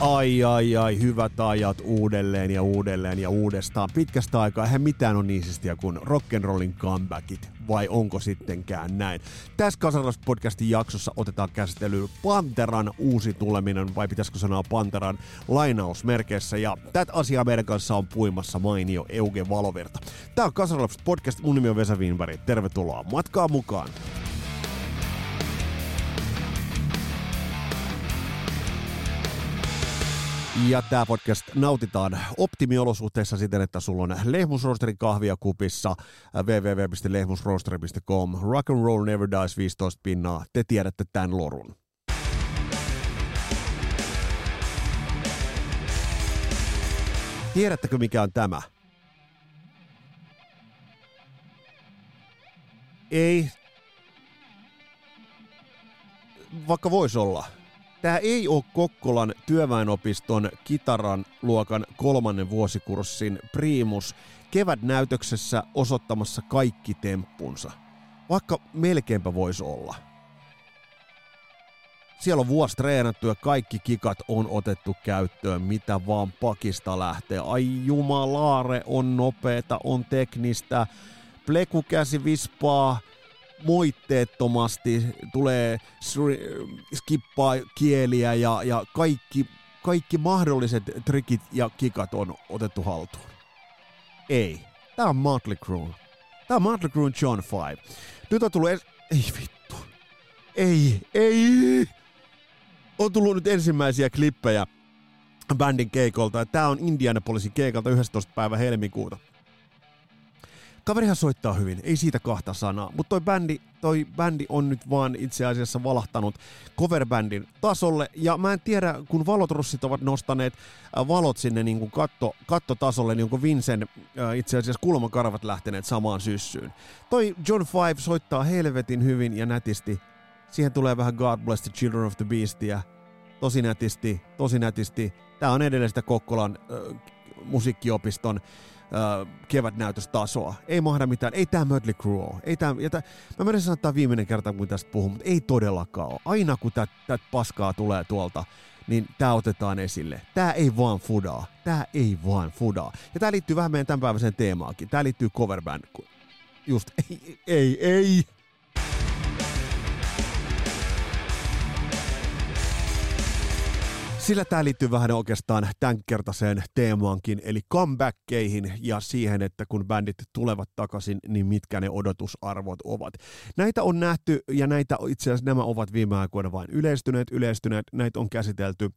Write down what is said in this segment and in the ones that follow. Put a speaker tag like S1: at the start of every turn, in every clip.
S1: Ai ai ai, hyvät ajat uudelleen ja uudelleen ja uudestaan. Pitkästä aikaa eihän mitään on niin siistiä kuin rock'n'rollin comebackit, vai onko sittenkään näin? Tässä Kasaras-podcastin jaksossa otetaan käsittelyyn Panteran uusi tuleminen, vai pitäisikö sanoa Panteran lainausmerkeissä, ja tätä asiaa meidän kanssa on puimassa mainio Euge Valovirta. Tämä on Kasaras podcast, mun nimi on Vesa Wienberg, tervetuloa matkaa mukaan! Ja tämä podcast nautitaan optimiolosuhteissa siten, että sulla on lehmusroosterin kahvia kupissa www.lehmusroosteri.com Rock and roll never dies 15 pinnaa. Te tiedätte tämän lorun. Tiedättekö mikä on tämä? Ei. Vaikka voisi olla. Tämä ei ole Kokkolan työväenopiston kitaran luokan kolmannen vuosikurssin priimus kevätnäytöksessä osoittamassa kaikki temppunsa. Vaikka melkeinpä voisi olla. Siellä on vuosi treenattu ja kaikki kikat on otettu käyttöön, mitä vaan pakista lähtee. Ai jumalaare, on nopeeta, on teknistä, plekukäsi vispaa, moitteettomasti, tulee skippaa kieliä ja, ja kaikki, kaikki mahdolliset trikit ja kikat on otettu haltuun. Ei. Tää on Motley Crue. Tää on Motley Crue John 5. Nyt on tullut... Es- ei vittu. Ei, ei. On tullut nyt ensimmäisiä klippejä bändin keikolta. Tää on Indianapolisin keikalta 11. päivä helmikuuta. Kaverihan soittaa hyvin, ei siitä kahta sanaa, mutta toi bändi, toi bändi on nyt vaan itse asiassa valahtanut coverbändin tasolle, ja mä en tiedä, kun valotrussit ovat nostaneet äh, valot sinne niin kuin katto, kattotasolle, niin onko Vincent äh, itse asiassa kulmakarvat lähteneet samaan syssyyn. Toi John Five soittaa helvetin hyvin ja nätisti. Siihen tulee vähän God Bless the Children of the Beastia. Tosi nätisti, tosi nätisti. Tää on edelleen sitä Kokkolan äh, musiikkiopiston äh, kevätnäytöstasoa. Ei mahda mitään. Ei tämä Mötley Crue ole. Ei tää, ja tää, mä menisin sanoa, viimeinen kerta, kun tästä puhun, mutta ei todellakaan ole. Aina kun tätä paskaa tulee tuolta, niin tämä otetaan esille. Tämä ei vaan fudaa. Tämä ei vaan fudaa. Ja tämä liittyy vähän meidän tämänpäiväiseen teemaankin. Tämä liittyy coverband. Just ei, ei, ei. Sillä tämä liittyy vähän oikeastaan tämänkertaiseen teemaankin, eli comebackkeihin ja siihen, että kun bändit tulevat takaisin, niin mitkä ne odotusarvot ovat. Näitä on nähty ja näitä itse asiassa nämä ovat viime aikoina vain yleistyneet, yleistyneet, näitä on käsitelty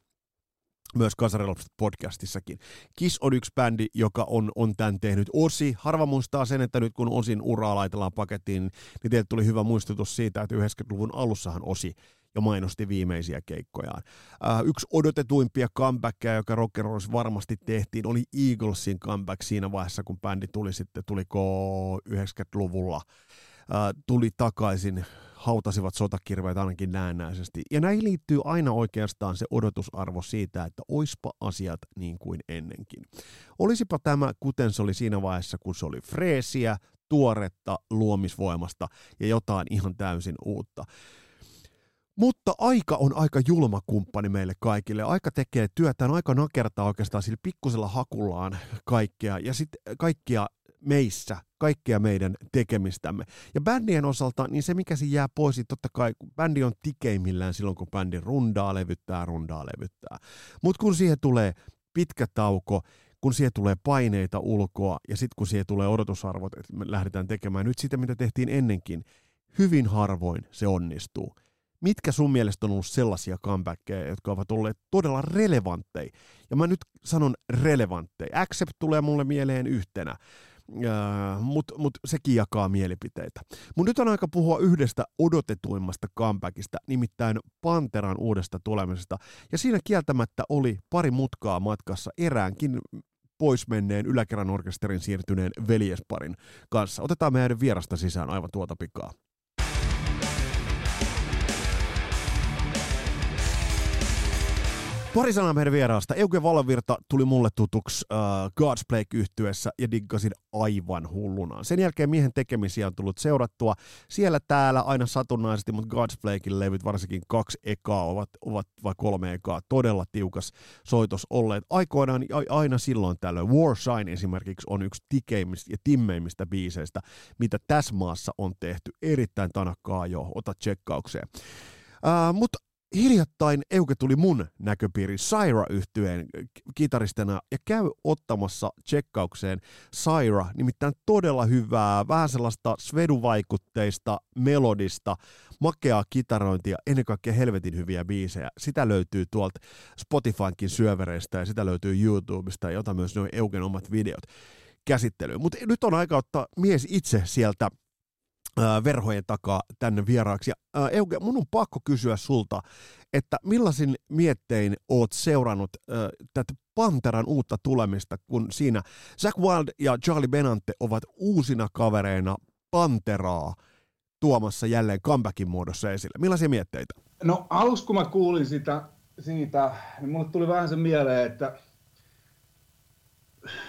S1: myös Kasarilapset podcastissakin. Kiss on yksi bändi, joka on, on tämän tehnyt. Osi, harva muistaa sen, että nyt kun Osin uraa laitellaan pakettiin, niin teille tuli hyvä muistutus siitä, että 90-luvun alussahan Osi jo mainosti viimeisiä keikkojaan. Äh, yksi odotetuimpia comebackia, joka rock'n'rollissa varmasti tehtiin, oli Eaglesin comeback siinä vaiheessa, kun bändi tuli sitten, tuliko 90-luvulla, äh, tuli takaisin, hautasivat sotakirveet ainakin näennäisesti. Ja näihin liittyy aina oikeastaan se odotusarvo siitä, että oispa asiat niin kuin ennenkin. Olisipa tämä, kuten se oli siinä vaiheessa, kun se oli freesiä, tuoretta, luomisvoimasta ja jotain ihan täysin uutta. Mutta aika on aika julma kumppani meille kaikille. Aika tekee työtään, aika nakertaa oikeastaan sillä pikkusella hakullaan kaikkea ja sitten kaikkia meissä, kaikkea meidän tekemistämme. Ja bändien osalta, niin se mikä siinä jää pois, niin totta kai bändi on tikeimmillään silloin, kun bändi rundaa, levyttää, rundaa, levyttää. Mutta kun siihen tulee pitkä tauko, kun siihen tulee paineita ulkoa ja sitten kun siihen tulee odotusarvot, että me lähdetään tekemään nyt sitä, mitä tehtiin ennenkin, hyvin harvoin se onnistuu mitkä sun mielestä on ollut sellaisia comebackkejä, jotka ovat olleet todella relevantteja? Ja mä nyt sanon relevantteja. Accept tulee mulle mieleen yhtenä. Uh, mutta mut sekin jakaa mielipiteitä. Mutta nyt on aika puhua yhdestä odotetuimmasta comebackista, nimittäin Panteran uudesta tulemisesta. Ja siinä kieltämättä oli pari mutkaa matkassa eräänkin poismenneen yläkerran orkesterin siirtyneen veljesparin kanssa. Otetaan meidän vierasta sisään aivan tuota pikaa. Pari sanaa meidän vieraasta. Euge Valvirta tuli mulle tutuksi uh, God's Play yhtyessä ja diggasin aivan hulluna. Sen jälkeen miehen tekemisiä on tullut seurattua siellä täällä aina satunnaisesti, mutta God's Playkin levyt, varsinkin kaksi ekaa, ovat, ovat vai kolme ekaa, todella tiukas soitos olleet. Aikoinaan aina silloin tällöin. War Sign esimerkiksi on yksi tikeimmistä ja timmeimmistä biiseistä, mitä tässä maassa on tehty. Erittäin tanakkaa jo, ota tsekkaukseen. Uh, mutta hiljattain Euke tuli mun näköpiiri Syra yhtyeen kitaristina ja käy ottamassa tsekkaukseen Syra, nimittäin todella hyvää, vähän sellaista sveduvaikutteista, melodista, makeaa kitarointia, ennen kaikkea helvetin hyviä biisejä. Sitä löytyy tuolta Spotifynkin syövereistä ja sitä löytyy YouTubesta ja jota myös noin Euken omat videot käsittelyyn. Mutta nyt on aika ottaa mies itse sieltä verhojen takaa tänne vieraaksi. Ja, Euge, mun on pakko kysyä sulta, että millaisin miettein oot seurannut äh, tätä Panteran uutta tulemista, kun siinä Zack Wild ja Charlie Benante ovat uusina kavereina Panteraa tuomassa jälleen comebackin muodossa esille. Millaisia mietteitä?
S2: No aluksi kun mä kuulin sitä, siitä, niin mulle tuli vähän se mieleen, että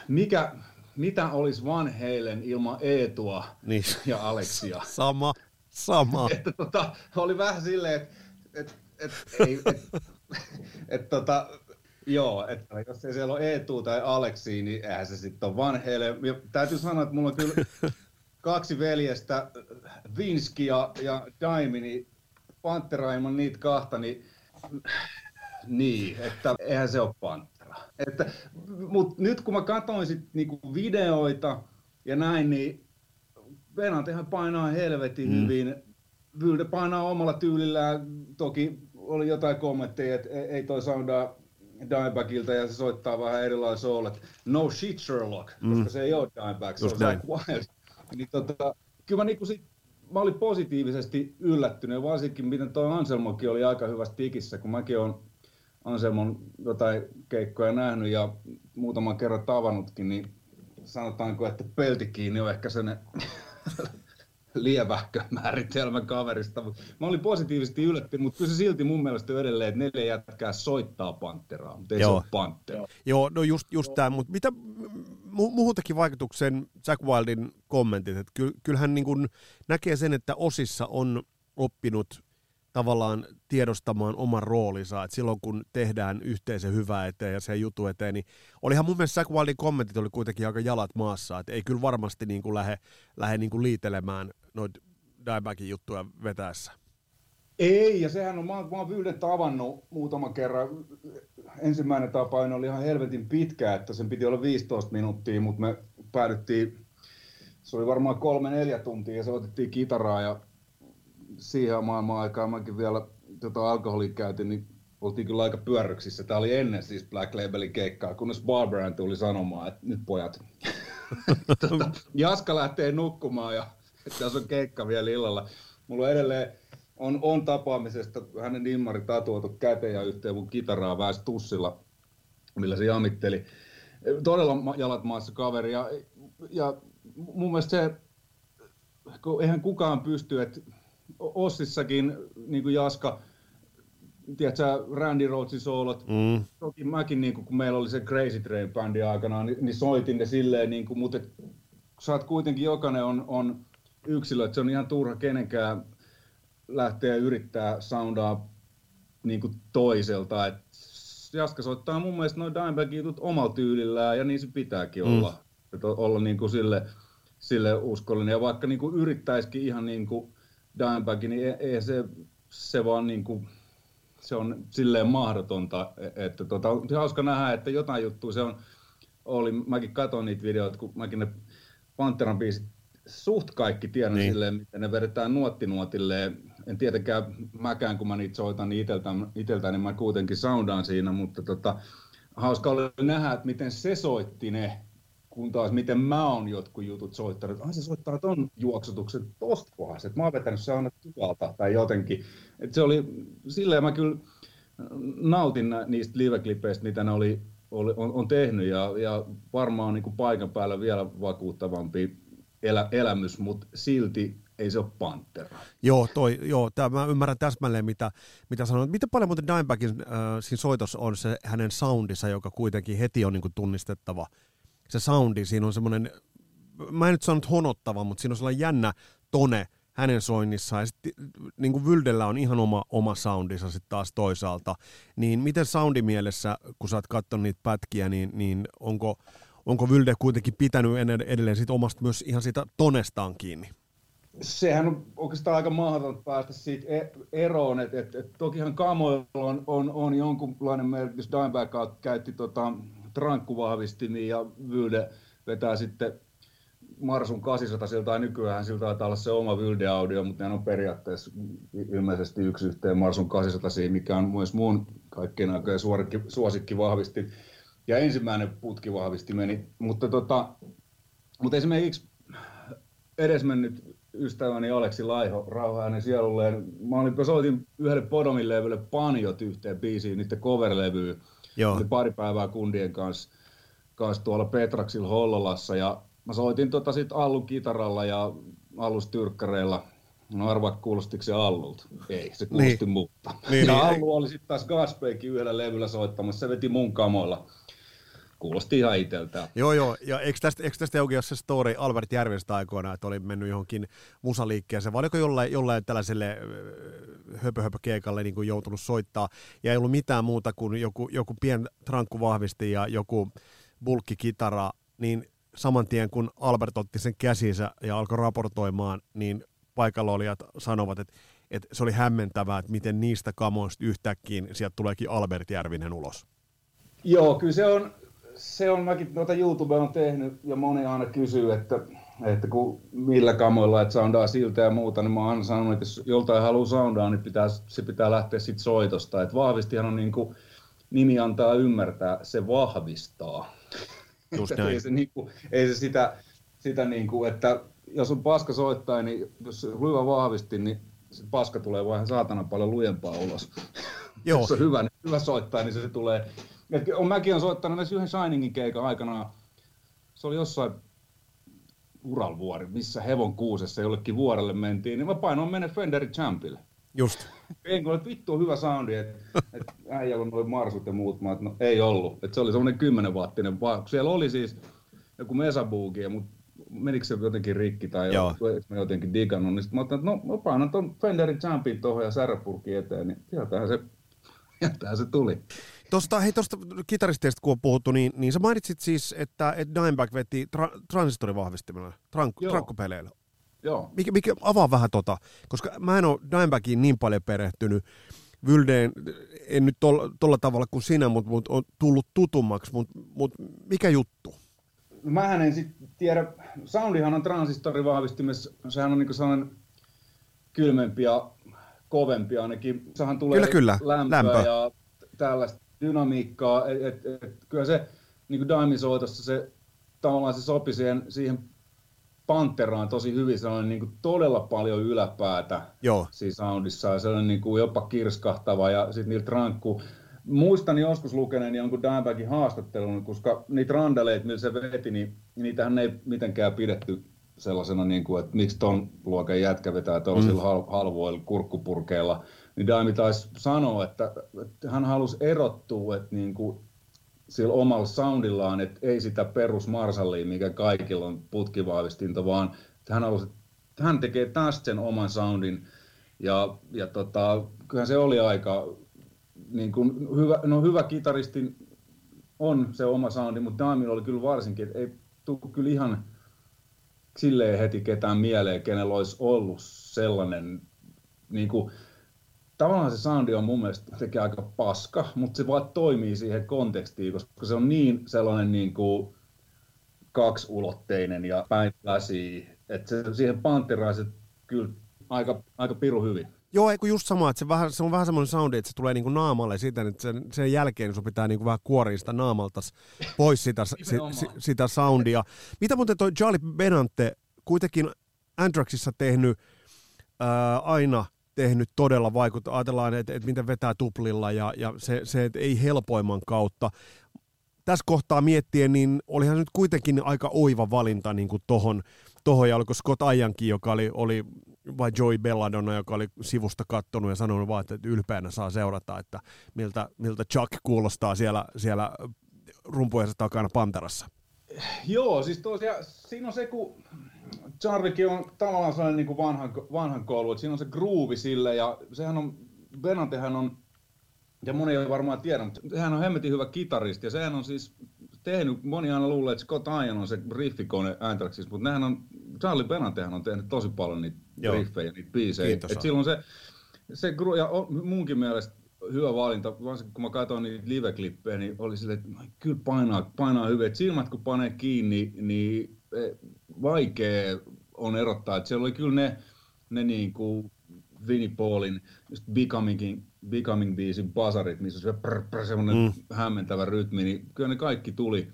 S2: mikä, mitä olisi Van Halen ilman Eetua niin. ja Aleksia?
S1: Sama, sama.
S2: että tota, oli vähän silleen, että et, et, ei, et, et, tota, joo, että jos ei siellä ole Eetu tai Aleksi, niin eihän se sitten ole Van Halen. Ja täytyy sanoa, että mulla on kyllä kaksi veljestä, Vinski ja, ja Daimi, niin Panteraimon niitä kahta, niin, niin, että eihän se ole Pantera. Että, mutta nyt kun mä katsoin sit niinku videoita ja näin, niin Venantehan painaa helvetin mm. hyvin. Vilde painaa omalla tyylillään. Toki oli jotain kommentteja, että ei toi soundaa Dimebagilta ja se soittaa vähän erilainen soul. No shit Sherlock, mm. koska se ei ole Dimebag, se on Zack Wild. Niin tota, kyllä mä, niinku sit, mä olin positiivisesti yllättynyt, varsinkin miten toi Anselmokin oli aika hyvässä tikissä, kun mäkin on Anselmon jotain keikkoja nähnyt ja muutaman kerran tavannutkin, niin sanotaanko, että pelti kiinni on ehkä sen lievähkö määritelmä kaverista. Mä olin positiivisesti yllättynyt, mutta kyllä se silti mun mielestä edelleen, että neljä jätkää soittaa Panteraa, mutta ei Joo. se ole Pantera.
S1: Joo, no just, just tämä, mutta mitä muuhun teki vaikutuksen Jack Wildin kommentit, että kyllähän niin kuin näkee sen, että osissa on oppinut tavallaan tiedostamaan oman roolinsa, että silloin kun tehdään yhteisen hyvää eteen ja se jutu eteen, niin olihan mun mielestä Zack Wildin kommentit oli kuitenkin aika jalat maassa, että ei kyllä varmasti niin kuin lähde, lähde niin kuin liitelemään noita Diebackin juttuja vetäessä.
S2: Ei, ja sehän on, mä, mä oon Vyyden tavannut muutaman kerran. Ensimmäinen tapaino oli ihan helvetin pitkä, että sen piti olla 15 minuuttia, mutta me päädyttiin, se oli varmaan kolme neljä tuntia ja se otettiin kitaraa ja siihen maailman aikaan mäkin vielä tota alkoholia käytin, niin oltiin kyllä aika pyörryksissä. Tämä oli ennen siis Black Labelin keikkaa, kunnes Barbara tuli sanomaan, että nyt pojat, tota, Jaska lähtee nukkumaan ja tässä on keikka vielä illalla. Mulla on edelleen on, on tapaamisesta hänen nimmari tatuoitu käteen ja yhteen mun kitaraa väis tussilla, millä se jamitteli. Todella jalat maassa kaveri ja, ja mun mielestä se, kun eihän kukaan pysty, että Ossissakin, niin kuin Jaska, tiedätkö, Randy Rhodesin soolot. Mm. Toki mäkin, niin kuin, kun meillä oli se Crazy Train-bändi aikanaan, niin, niin soitin ne silleen, niin kuin, mutta saat kuitenkin, jokainen on, on yksilö, että se on ihan turha kenenkään lähteä yrittää soundaa niin kuin toiselta. Et Jaska soittaa mun mielestä noin Dimebag jutut omalla tyylillään ja niin se pitääkin mm. olla. Että olla niin kuin sille, sille uskollinen. Ja vaikka niin kuin yrittäisikin ihan niin kuin Dimebag, niin ei, se, se vaan niin kuin, se on silleen mahdotonta, e, että tota, on hauska nähdä, että jotain juttua se on, oli, mäkin katson niitä videoita, kun mäkin ne Panteran biisit suht kaikki tiedän niin. silleen, miten ne vedetään nuottinuotille. En tietenkään mäkään, kun mä niitä soitan niin iteltään, iteltään, niin mä kuitenkin soundaan siinä, mutta tota, hauska oli nähdä, että miten se soitti ne kun taas miten mä oon jotkut jutut soittanut, että se soittaa ton juoksutuksen tosta kohdassa, että mä oon vetänyt se aina tai jotenkin. Et se oli, silleen mä kyllä nautin niistä live-klipeistä, mitä ne oli, oli on, on, tehnyt ja, ja varmaan niin kuin paikan päällä vielä vakuuttavampi elä, elämys, mutta silti ei se ole Pantera.
S1: Joo, toi, joo tää, mä ymmärrän täsmälleen, mitä, mitä sanoit. Miten paljon muuten Dimebagin äh, siinä soitossa on se hänen soundissa, joka kuitenkin heti on niin kuin tunnistettava. Se soundi, siinä on semmoinen, mä en nyt sanonut honottava, mutta siinä on sellainen jännä tone hänen soinnissaan. Ja sitten niin kuin Vyldellä on ihan oma, oma soundissa sitten taas toisaalta. Niin miten soundimielessä, kun sä oot katsonut niitä pätkiä, niin, niin onko, onko Vylde kuitenkin pitänyt edelleen sit omasta myös ihan siitä tonestaan kiinni?
S2: sehän on oikeastaan aika mahdotonta päästä siitä e- eroon, että et, et, tokihan kamoilla on, on, on jonkunlainen merkitys. Dimebag käytti tota, trankkuvahvistimia ja Vylde vetää sitten Marsun 800 tai nykyään sillä taitaa olla se oma Vylde-audio, mutta ne on periaatteessa ilmeisesti yksi yhteen Marsun 800, mikä on myös mun kaikkien aikojen suosikki vahvisti. Ja ensimmäinen putki vahvisti meni, mutta, tota, mutta esimerkiksi edesmennyt ystäväni Aleksi Laiho, rauha hänen sielulleen. Mä, olin, soitin yhdelle Podomin levylle Panjot yhteen biisiin, niiden cover-levyyn. Joo. Oli pari päivää kundien kanssa, kanssa tuolla Petraksilla Hollolassa ja mä soitin tota sit Allun kitaralla ja Allustyrkkäreillä. No arvaa, kuulostiko se Allulta? Ei, se kuulosti niin. muuta. Niin, ja niin, Allu oli sitten taas Gaspeikin yhdellä levyllä soittamassa, se veti mun kamoilla kuulosti ihan iteltään.
S1: Joo, joo. Ja eikö tästä, eikö tästä jokin se story Albert Järvestä aikoina, että oli mennyt johonkin musaliikkeeseen, vai oliko jollain, jollain tällaiselle höpö, höpö keikalle niin kuin joutunut soittaa, ja ei ollut mitään muuta kuin joku, joku pien trankku vahvisti ja joku bulkkikitara, niin saman tien kun Albert otti sen käsinsä ja alkoi raportoimaan, niin paikalla olijat sanovat, että, että se oli hämmentävää, että miten niistä kamoista yhtäkkiä sieltä tuleekin Albert Järvinen ulos.
S2: Joo, kyllä se on, se on, mäkin noita YouTube on tehnyt ja moni aina kysyy, että, että kun, millä kamoilla, että soundaa siltä ja muuta, niin mä oon aina sanonut, että jos joltain haluaa soundaa, niin pitää, se pitää lähteä sit soitosta. Että vahvistihan on niin kuin, nimi antaa ymmärtää, se vahvistaa.
S1: Just näin.
S2: ei se, niin kuin, ei se sitä, sitä niin kuin, että jos on paska soittaa, niin jos hyvä vahvisti, niin se paska tulee vain saatana paljon lujempaa ulos. Joo. jos on hyvä, niin hyvä soittaa, niin se, se tulee et on, mäkin olen soittanut näissä yhden Shiningin keikan aikana. Se oli jossain Uralvuori, missä Hevon kuusessa jollekin vuorelle mentiin, niin mä painoin mennä Fenderi Champille.
S1: Just.
S2: En että vittu on hyvä soundi, että et äijällä on noin marsut ja muut, mä, no ei ollut. Et se oli semmoinen 10 wattinen, siellä oli siis joku mesabuugi, mutta menikö se jotenkin rikki tai Joo. mä jotenkin digannut, niin sitten mä otan, että no mä painan ton Fenderin Champin tuohon ja särräpurkin eteen, niin sieltähän se, sieltähän se tuli.
S1: Tuosta, hei tuosta kitaristeista kun on puhuttu, niin, niin sä mainitsit siis, että, että Dimebag veti tra- transistorivahvistimella, trank- trankkopeleillä.
S2: Joo.
S1: Mikä, mikä, avaa vähän tota, koska mä en ole Dimebagiin niin paljon perehtynyt. Vyldeen, en nyt tuolla tavalla kuin sinä, mutta mut on tullut tutummaksi, mutta mut mikä juttu?
S2: Mähän en sitten tiedä, soundihan on transistorivahvistimessa, sehän on niinku sellainen kylmempi ja kovempi ainakin. Sehän tulee
S1: kyllä, kyllä.
S2: lämpöä Lämpö. ja tällaista dynamiikkaa, että et, et, kyllä se niin kuin soitossa se tavallaan se sopi siihen, siihen Panteraan tosi hyvin, sellainen niin kuin todella paljon yläpäätä
S1: Joo.
S2: siinä soundissa ja sellainen niin kuin jopa kirskahtava ja sitten niillä trankku. Muistan joskus lukeneen jonkun Dimebagin haastattelun, koska niitä randaleita, millä se veti, niin niitähän ei mitenkään pidetty sellaisena, niin kuin, että miksi ton luokan jätkä vetää tuollaisilla mm. halvoilla kurkkupurkeilla niin Daimi taisi sanoa, että, että hän halusi erottua että niin kuin sillä omalla soundillaan, että ei sitä perus Marsallia, mikä kaikilla on putkivahvistinta, vaan että hän halusi, että hän tekee tästä sen oman soundin. Ja, ja tota, kyllähän se oli aika niin kuin hyvä, no hyvä kitaristi on se oma soundi, mutta Daimilla oli kyllä varsinkin, että ei tule kyllä ihan silleen heti ketään mieleen, kenellä olisi ollut sellainen niin kuin, tavallaan se soundi on mun mielestä tekee aika paska, mutta se vaan toimii siihen kontekstiin, koska se on niin sellainen niin kuin kaksiulotteinen ja päin että se, siihen panteraan se kyllä aika, aika piru hyvin.
S1: Joo, eikö just sama, että se, vähän, se on vähän semmoinen soundi, että se tulee niinku naamalle siten, että sen, sen jälkeen sun pitää niinku vähän kuoria sitä naamalta pois sitä, si, si, sitä soundia. Mitä muuten toi Charlie Benante kuitenkin Anthraxissa tehnyt ää, aina tehnyt todella vaikuttaa. Ajatellaan, että, että miten vetää tuplilla ja, ja se, se että ei helpoimman kautta. Tässä kohtaa miettien, niin olihan nyt kuitenkin aika oiva valinta niin kuin tohon, tohon ja oliko Scott Ajankin, joka oli, oli vai Joey Belladonna, joka oli sivusta kattonut ja sanonut vaan, että ylpeänä saa seurata, että miltä, miltä Chuck kuulostaa siellä, siellä rumpujensa takana Panterassa.
S2: Joo, siis tosiaan siinä on se, kun Jarvikin on tavallaan sellainen niin kuin vanhan, vanhan koulu, että siinä on se groove sille ja sehän on, Benantehän on, ja moni ei varmaan tiedä, mutta sehän on hemmetin hyvä kitaristi ja sehän on siis tehnyt, moni aina luulee, että Scott Ian on se riffikone Anthraxissa, mutta nehän on, Charlie Benantehan on tehnyt tosi paljon niitä Joo. riffejä, niitä biisejä. Et silloin se, se ja munkin mielestä hyvä valinta, varsinkin kun mä katsoin niitä live-klippejä, niin oli silleen, että kyllä painaa, painaa hyvin. Et silmät kun panee kiinni, niin e, vaikea on erottaa. että siellä oli kyllä ne, ne niin kuin Vinnie Paulin just Becomingin, Becoming biisin basarit, missä se prr, prr, semmoinen mm. hämmentävä rytmi, niin kyllä ne kaikki tuli,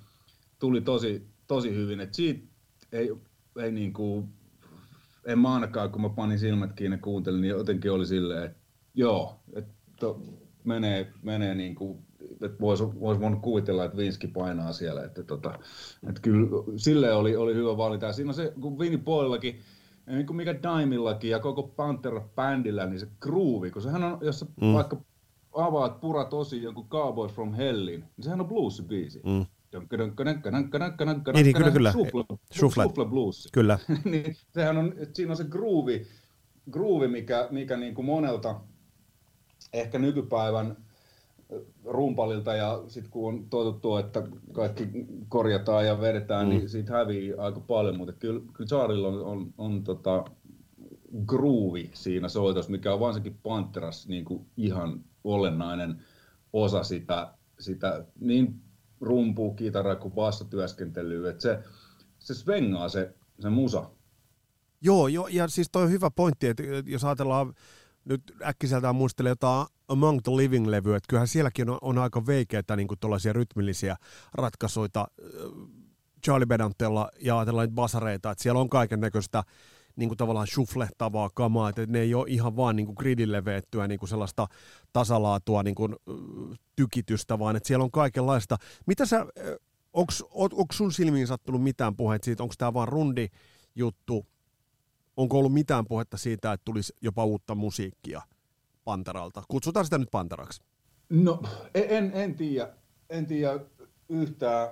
S2: tuli tosi, tosi hyvin. Et siitä ei, ei niin kuin, en mä ainakaan, kun mä panin silmät kiinni ja kuuntelin, niin jotenkin oli silleen, että joo, että menee, menee niin kuin, että voisi vois voinut kuvitella, että Vinski painaa siellä. Että, tota, että kyllä sille oli, oli hyvä valinta. Ja siinä on se, kun Vinnie Paulillakin, niin kuin mikä Daimillakin ja koko Pantera-bändillä, niin se groove, kun sehän on, jos sä mm. vaikka avaat pura tosi jonkun Cowboys from Hellin, niin sehän on blues-biisi. Mm.
S1: Niin, kyllä, kyllä.
S2: Shuffle blues.
S1: Kyllä.
S2: niin, sehän on, siinä on se groove, groove mikä, mikä niin kuin monelta ehkä nykypäivän rumpalilta ja sitten kun on totuttu, että kaikki korjataan ja vedetään, mm. niin siitä hävii aika paljon, mutta kyllä, kyllä Charlilla on, on, on tota, groove siinä soitossa, mikä on varsinkin Panteras niin kuin ihan olennainen osa sitä, sitä niin rumpu, kitara kuin bassotyöskentelyä, että se, se svengaa se, se musa.
S1: Joo, jo, ja siis toi on hyvä pointti, että jos ajatellaan nyt äkkiseltään muistelee jotain Among the Living-levyä, että kyllähän sielläkin on, on aika veikeitä niin kuin rytmillisiä ratkaisuja Charlie Bedantella ja ajatellaan basareita, että siellä on kaiken näköistä niin kuin tavallaan shuflehtavaa kamaa, että ne ei ole ihan vaan niin kuin gridille veettyä niin kuin sellaista tasalaatua niin kuin, tykitystä, vaan että siellä on kaikenlaista. Mitä sä, onko sun silmiin sattunut mitään puheita siitä, onko tämä vaan rundi juttu, onko ollut mitään puhetta siitä, että tulisi jopa uutta musiikkia Panteralta? Kutsutaan sitä nyt Panteraksi.
S2: No, en, en tiedä. En tiedä yhtään.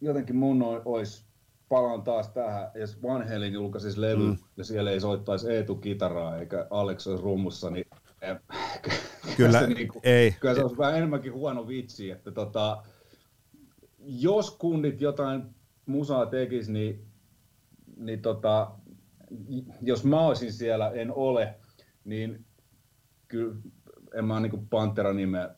S2: Jotenkin mun olisi, palaan taas tähän, jos Van Halen julkaisisi levy mm. ja siellä ei soittaisi Eetu kitaraa eikä Alex olisi rummussa, niin
S1: kyllä, niin kuin, ei.
S2: kyllä se olisi vähän enemmänkin huono vitsi, että tota, jos kundit jotain musaa tekisi, niin, niin tota, jos mä olisin siellä, en ole, niin kyllä en mä niin Pantera nimeä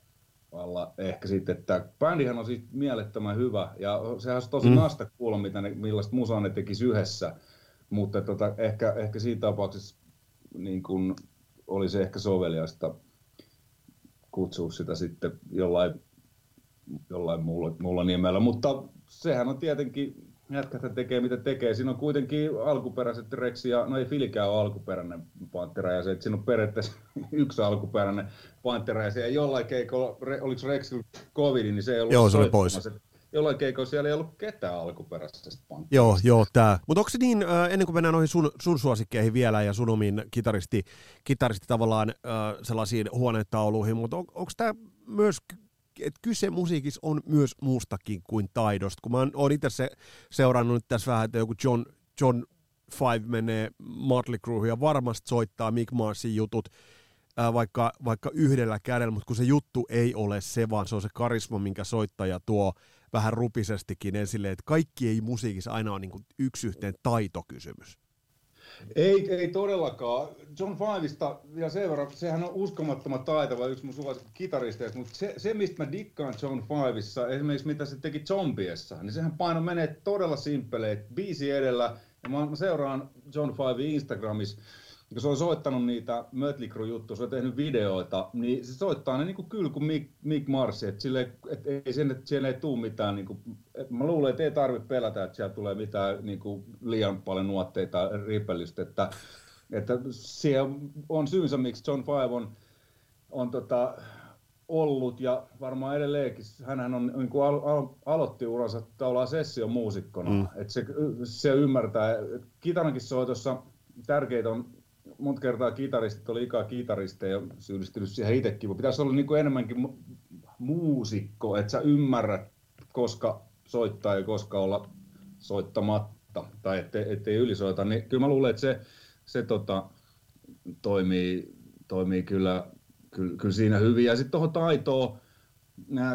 S2: alla ehkä sitten, että bändihän on siis mielettömän hyvä ja sehän on tosi mm. nasta kuulla, mitä ne, millaista musaa ne tekisi yhdessä, mutta tota, ehkä, ehkä siinä tapauksessa niin kun olisi ehkä soveliasta kutsua sitä sitten jollain, jollain muulla, muulla nimellä, mutta sehän on tietenkin jätkät tekee mitä tekee. Siinä on kuitenkin alkuperäiset Rex ja, no ei Filikään ole alkuperäinen Pantera ja se, että siinä on periaatteessa yksi alkuperäinen Pantera ja se ei jollain keikolla, oliko Rex Covid, niin se ei ollut
S1: Joo, se oli pois. Se,
S2: jollain keikolla siellä ei ollut ketään alkuperäisestä Panterasta.
S1: Joo, joo, tää. Mutta onko se niin, äh, ennen kuin mennään noihin sun, sun suosikkeihin vielä ja sun omiin kitaristi, kitaristi tavallaan äh, sellaisiin huonetauluihin, mutta on, onko tämä myös että kyse musiikissa on myös muustakin kuin taidosta. Kun mä oon itse se, seurannut nyt tässä vähän, että joku John, John Five menee Motley Crue ja varmasti soittaa Mick Marsin jutut ää, vaikka, vaikka yhdellä kädellä, mutta kun se juttu ei ole se, vaan se on se karisma, minkä soittaja tuo vähän rupisestikin esille, että kaikki ei musiikissa aina ole niin yksi yhteen taitokysymys.
S2: Ei, ei todellakaan. John Fiveista ja sen verran, sehän on uskomattoman taitava, yksi mun suosikki kitaristeista, mutta se, se, mistä mä dikkaan John Fiveissa, esimerkiksi mitä se teki Zombiessa, niin sehän paino menee todella simppeleet, biisi edellä, ja mä, seuraan John Five Instagramissa, kun se on soittanut niitä Mötley Crue-juttuja, se on tehnyt videoita, niin se soittaa ne niin kuin kyllä kuin Mick, Mick Marsi, että, sille, että ei sen, että siellä ei tule mitään, niin kuin, että mä luulen, että ei tarvitse pelätä, että siellä tulee mitään niin kuin liian paljon nuotteita ripellystä, että, että siellä on syynsä, miksi John Five on, on tota, ollut ja varmaan edelleenkin. Hänhän on, niin kuin al- al- aloitti uransa tavallaan sessiomuusikkona. Mm. Että se, se ymmärtää. Kitarankin soitossa tärkeitä on monta kertaa kitaristit oli ikaa kitaristeja ja syyllistynyt siihen itsekin, mutta pitäisi olla niin kuin enemmänkin mu- muusikko, että sä ymmärrät, koska soittaa ja koska olla soittamatta tai ettei, ettei ylisoita, niin kyllä mä luulen, että se, se tota, toimii, toimii kyllä, kyllä, kyllä siinä hyvin. Ja sitten tuohon taitoon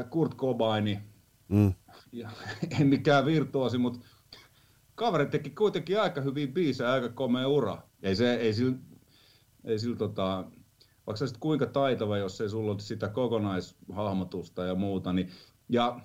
S2: Kurt Cobaini, mm. ja, ei mikään virtuosi, mutta kaveri teki kuitenkin aika hyvin biisejä, aika komea ura. Ei, se, ei sillä, ei sillä tota, vaikka sä kuinka taitava, jos ei sulla ole sitä kokonaishahmotusta ja muuta, niin, ja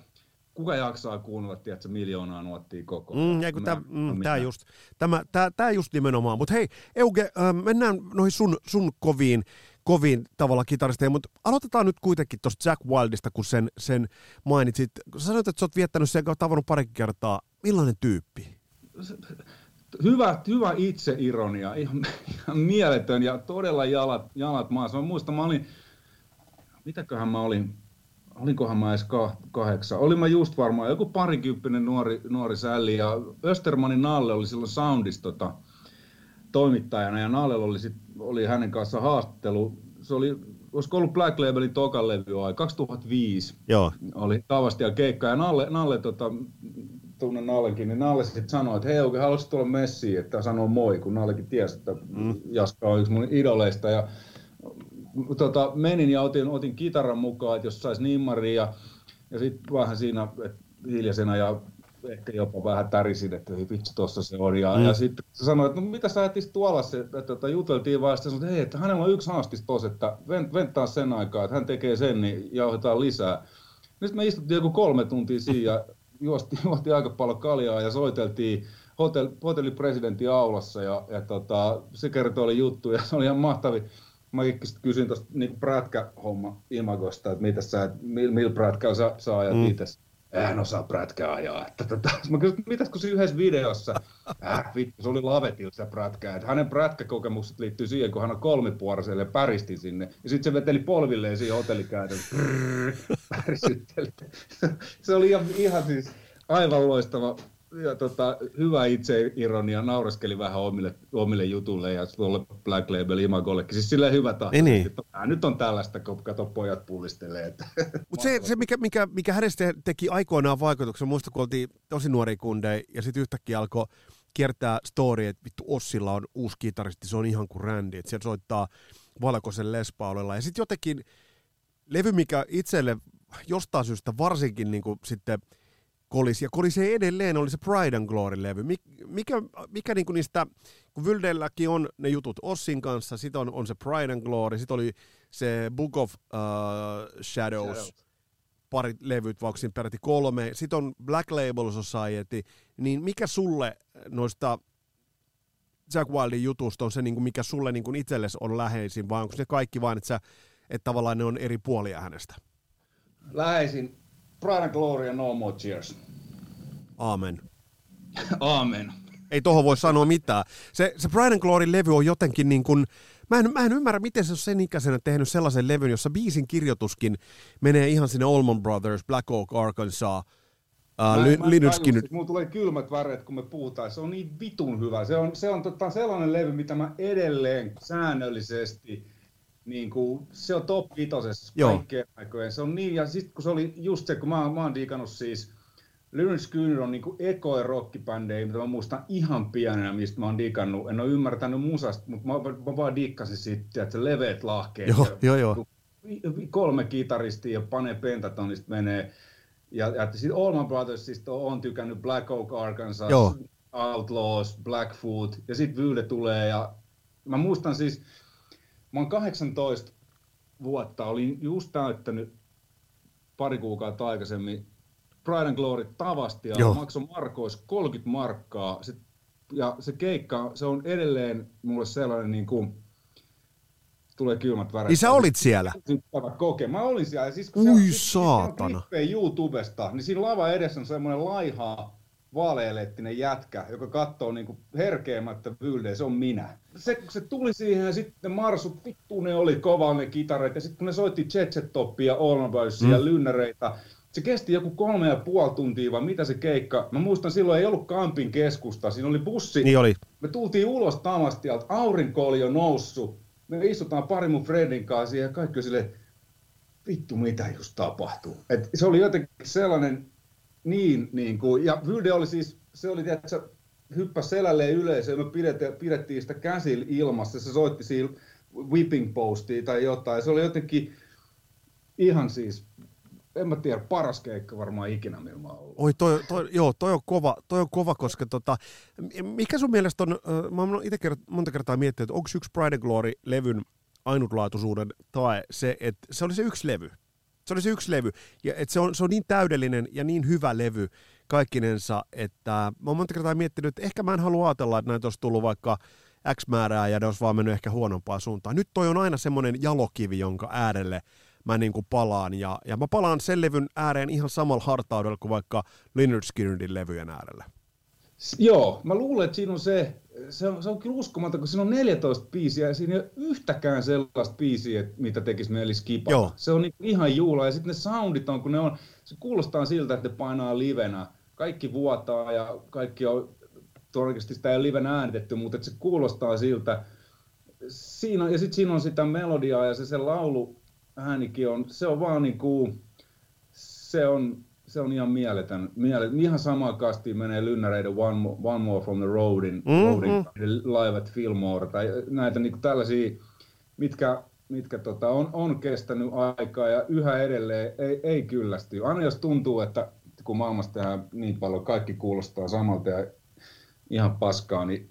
S2: kuka jaksaa kuunnella, tiedätkö, miljoonaa nuottia koko ajan?
S1: Mm, kun tämä, mm, tämä, just, tämä, tämä, tämä just nimenomaan. Mutta hei, Euge, äh, mennään noihin sun, sun koviin, koviin tavalla kitaristeihin, mutta aloitetaan nyt kuitenkin tuosta Jack Wildista, kun sen, sen mainitsit. Sä sanoit, että sä oot viettänyt sen tavannut pari kertaa. Millainen tyyppi?
S2: Hyvä, hyvä itseironia, ihan, ihan mieletön ja todella jalat, jalat maassa. Mä muistan, mä olin, mitäköhän mä olin, olinkohan mä edes kahdeksan. Olin mä just varmaan joku parikymppinen nuori, nuori sälli ja Östermanin Nalle oli silloin Soundista tota, toimittajana ja Nalle oli, sit, oli hänen kanssa haastattelu. Se oli, olisiko ollut Black Labelin tokan levy ai, 2005
S1: Joo.
S2: oli tavasti ja keikka ja Nalle, Nalle tota, tunnen Nallenkin, niin Nalle sitten sanoi, että hei oikein, haluaisit tulla messiin, että sanoo moi, kun Nallekin tiesi, että mm. Jaska on yksi mun idoleista ja tota, menin ja otin, otin kitaran mukaan, että jos saisi nimmaria ja, ja sitten vähän siinä että hiljaisena ja ehkä jopa vähän tärisin, että vitsi tuossa se on. Ja, mm. ja sitten se sanoi, että no mitä sä etis tuolla, se, että, että juteltiin vaan, sitten sanoi, että hei, että hänellä on yksi haastis tossa, että venttaa sen aikaa, että hän tekee sen, niin jauhetaan lisää. Sitten me istuttiin joku kolme tuntia siinä ja juosti, juosti aika paljon kaljaa ja soiteltiin hotell, hotellipresidentin aulassa ja, ja tota, se kertoi oli juttu ja se oli ihan mahtavi mäkin kysyin tuosta niin prätkä-homma imagosta, että mitä sä, millä mil prätkää sä, sä ajat mm. itse. Hän osaa prätkää ajaa. Että, tota, mä kysyin, mitäs kun yhdessä videossa, äh, vittu, se oli lavetilla se prätkä. Että hänen prätkäkokemukset liittyy siihen, kun hän on kolmipuoriselle päristi sinne. Ja sitten se veteli polvilleen siihen hotellikäytön. se oli ihan, ihan siis aivan loistava ja tota, hyvä ironia, naureskeli vähän omille, omille jutulle ja tuolle Black Label Imagollekin. Siis silleen hyvä tahto. Niin, niin. Nyt on tällaista, kun kato pojat pullistelee.
S1: Mutta se, se mikä, mikä, mikä hänestä teki aikoinaan vaikutuksen, muista kun oltiin tosi nuori kundeja ja sitten yhtäkkiä alkoi kiertää story, että vittu Ossilla on uusi kitaristi, se on ihan kuin Randy, että sieltä soittaa valkoisen lespaulella. Ja sitten jotenkin levy, mikä itselle jostain syystä varsinkin niin kuin sitten – kolisi, ja kolisee edelleen, oli se Pride and Glory-levy. Mik, mikä, mikä niinku niistä, kun Vyldelläkin on ne jutut Ossin kanssa, sitten on, on se Pride and Glory, sitten oli se Book of uh, Shadows, Shadows, pari levyt, vaikka peräti kolme, sitten on Black Label Society, niin mikä sulle noista Jack Wildin jutusta on se, niin kuin mikä sulle niin kuin itsellesi on läheisin, vai onko ne kaikki vain, että, sä, että tavallaan ne on eri puolia hänestä?
S2: Läheisin Pride and Glory ja No More Cheers.
S1: Aamen.
S2: Aamen.
S1: Ei tohon voi sanoa mitään. Se, se Pride and Glory-levy on jotenkin niin kuin, mä en, mä en ymmärrä, miten se on sen ikäisenä tehnyt sellaisen levyn, jossa biisin kirjoituskin menee ihan sinne Allman Brothers, Black Oak, Arkansas, Uh, Linuskin nyt.
S2: Mulla tulee kylmät väreet, kun me puhutaan. Se on niin vitun hyvä. Se on, se on tota sellainen levy, mitä mä edelleen säännöllisesti niin kuin, se on top vitosessa kaikkeen aikojen. Se on niin, ja sitten kun se oli just se, kun mä, mä oon diikannut siis, Lyrin Skyner on niin ekoja rockibändejä, mitä mä muistan ihan pienenä, mistä mä oon diikannut. En ole ymmärtänyt musasta, mutta mä, mä vaan diikkasin siitä, että se leveät lahkeet.
S1: Joo, joo, joo.
S2: Kolme kitaristia ja pane pentatonista menee. Ja, ja sitten Allman Brothers siis on tykännyt Black Oak Arkansas, Joo. Outlaws, Blackfoot, ja sitten Vyyde tulee. Ja mä muistan siis, Mä oon 18 vuotta, olin just täyttänyt pari kuukautta aikaisemmin Pride and Glory tavasti ja maksoi markois 30 markkaa. Se, ja se keikka, se on edelleen mulle sellainen niin kuin, tulee kylmät väreet.
S1: Niin sä olit siellä?
S2: Koke. Mä olin siellä.
S1: Siis, kun Ui se, saatana.
S2: Siis, YouTubesta, niin siinä lava edessä on semmoinen laiha vaalealettinen jätkä, joka katsoo niinku herkeämättä Vyldeä, se on minä. Se, kun se tuli siihen ja sitten marsut, vittu ne oli kova ne kitaret, ja sitten kun ne soitti Jet Toppia, mm. ja lynnäreitä, se kesti joku kolme ja puoli tuntia, vai mitä se keikka? Mä muistan silloin ei ollut Kampin keskusta, siinä oli bussi.
S1: Niin oli.
S2: Me tultiin ulos Tamastialta, aurinko oli jo noussut. Me istutaan pari mun Fredin kanssa ja kaikki on silleen, vittu mitä just tapahtuu. Et se oli jotenkin sellainen niin, niin kuin, ja Vilde oli siis, se oli, se hyppäsi selälleen yleisöön, me pidettiin, pidettiin sitä käsillä ilmassa, se soitti siinä whipping postia tai jotain, se oli jotenkin ihan siis en mä tiedä, paras keikka varmaan ikinä, millä mä ollut.
S1: Oi, toi, toi, joo, toi on kova, toi on kova koska tota, mikä sun mielestä on, mä oon itse kert, monta kertaa miettinyt, että onko yksi Pride and Glory-levyn ainutlaatuisuuden tai se, että se oli se yksi levy. Se oli se yksi levy. Ja että se, on, se on niin täydellinen ja niin hyvä levy kaikkinensa, että mä oon monta kertaa miettinyt, että ehkä mä en halua ajatella, että näitä olisi tullut vaikka X määrää ja ne olisi vaan mennyt ehkä huonompaan suuntaan. Nyt toi on aina semmoinen jalokivi, jonka äärelle mä niin kuin palaan. Ja, ja mä palaan sen levyn ääreen ihan samalla hartaudella kuin vaikka Leonard Skinnerin levyjen äärellä.
S2: Joo, mä luulen, että siinä on se, se on, se on kyllä uskomaton, kun siinä on 14 biisiä ja siinä ei ole yhtäkään sellaista biisiä, mitä tekisi mieli skipata. Joo. Se on niin ihan juula ja sitten ne soundit on, kun ne on, se kuulostaa siltä, että ne painaa livenä. Kaikki vuotaa ja kaikki on, todennäköisesti sitä ei ole livenä äänitetty, mutta se kuulostaa siltä. Siinä, ja sitten siinä on sitä melodiaa ja se, se laulu, äänikin on, se on vaan niin kuin, se on, se on ihan mieletön. mieletön. Ihan samaan kastiin menee lynnäreiden One More, One More from the Roadin, mm-hmm. roadin Live at Fillmore, tai näitä niin kuin tällaisia, mitkä, mitkä tota, on, on kestänyt aikaa ja yhä edelleen ei, ei kyllästy. Aina jos tuntuu, että kun maailmassa tehdään niin paljon, kaikki kuulostaa samalta ja ihan paskaa, niin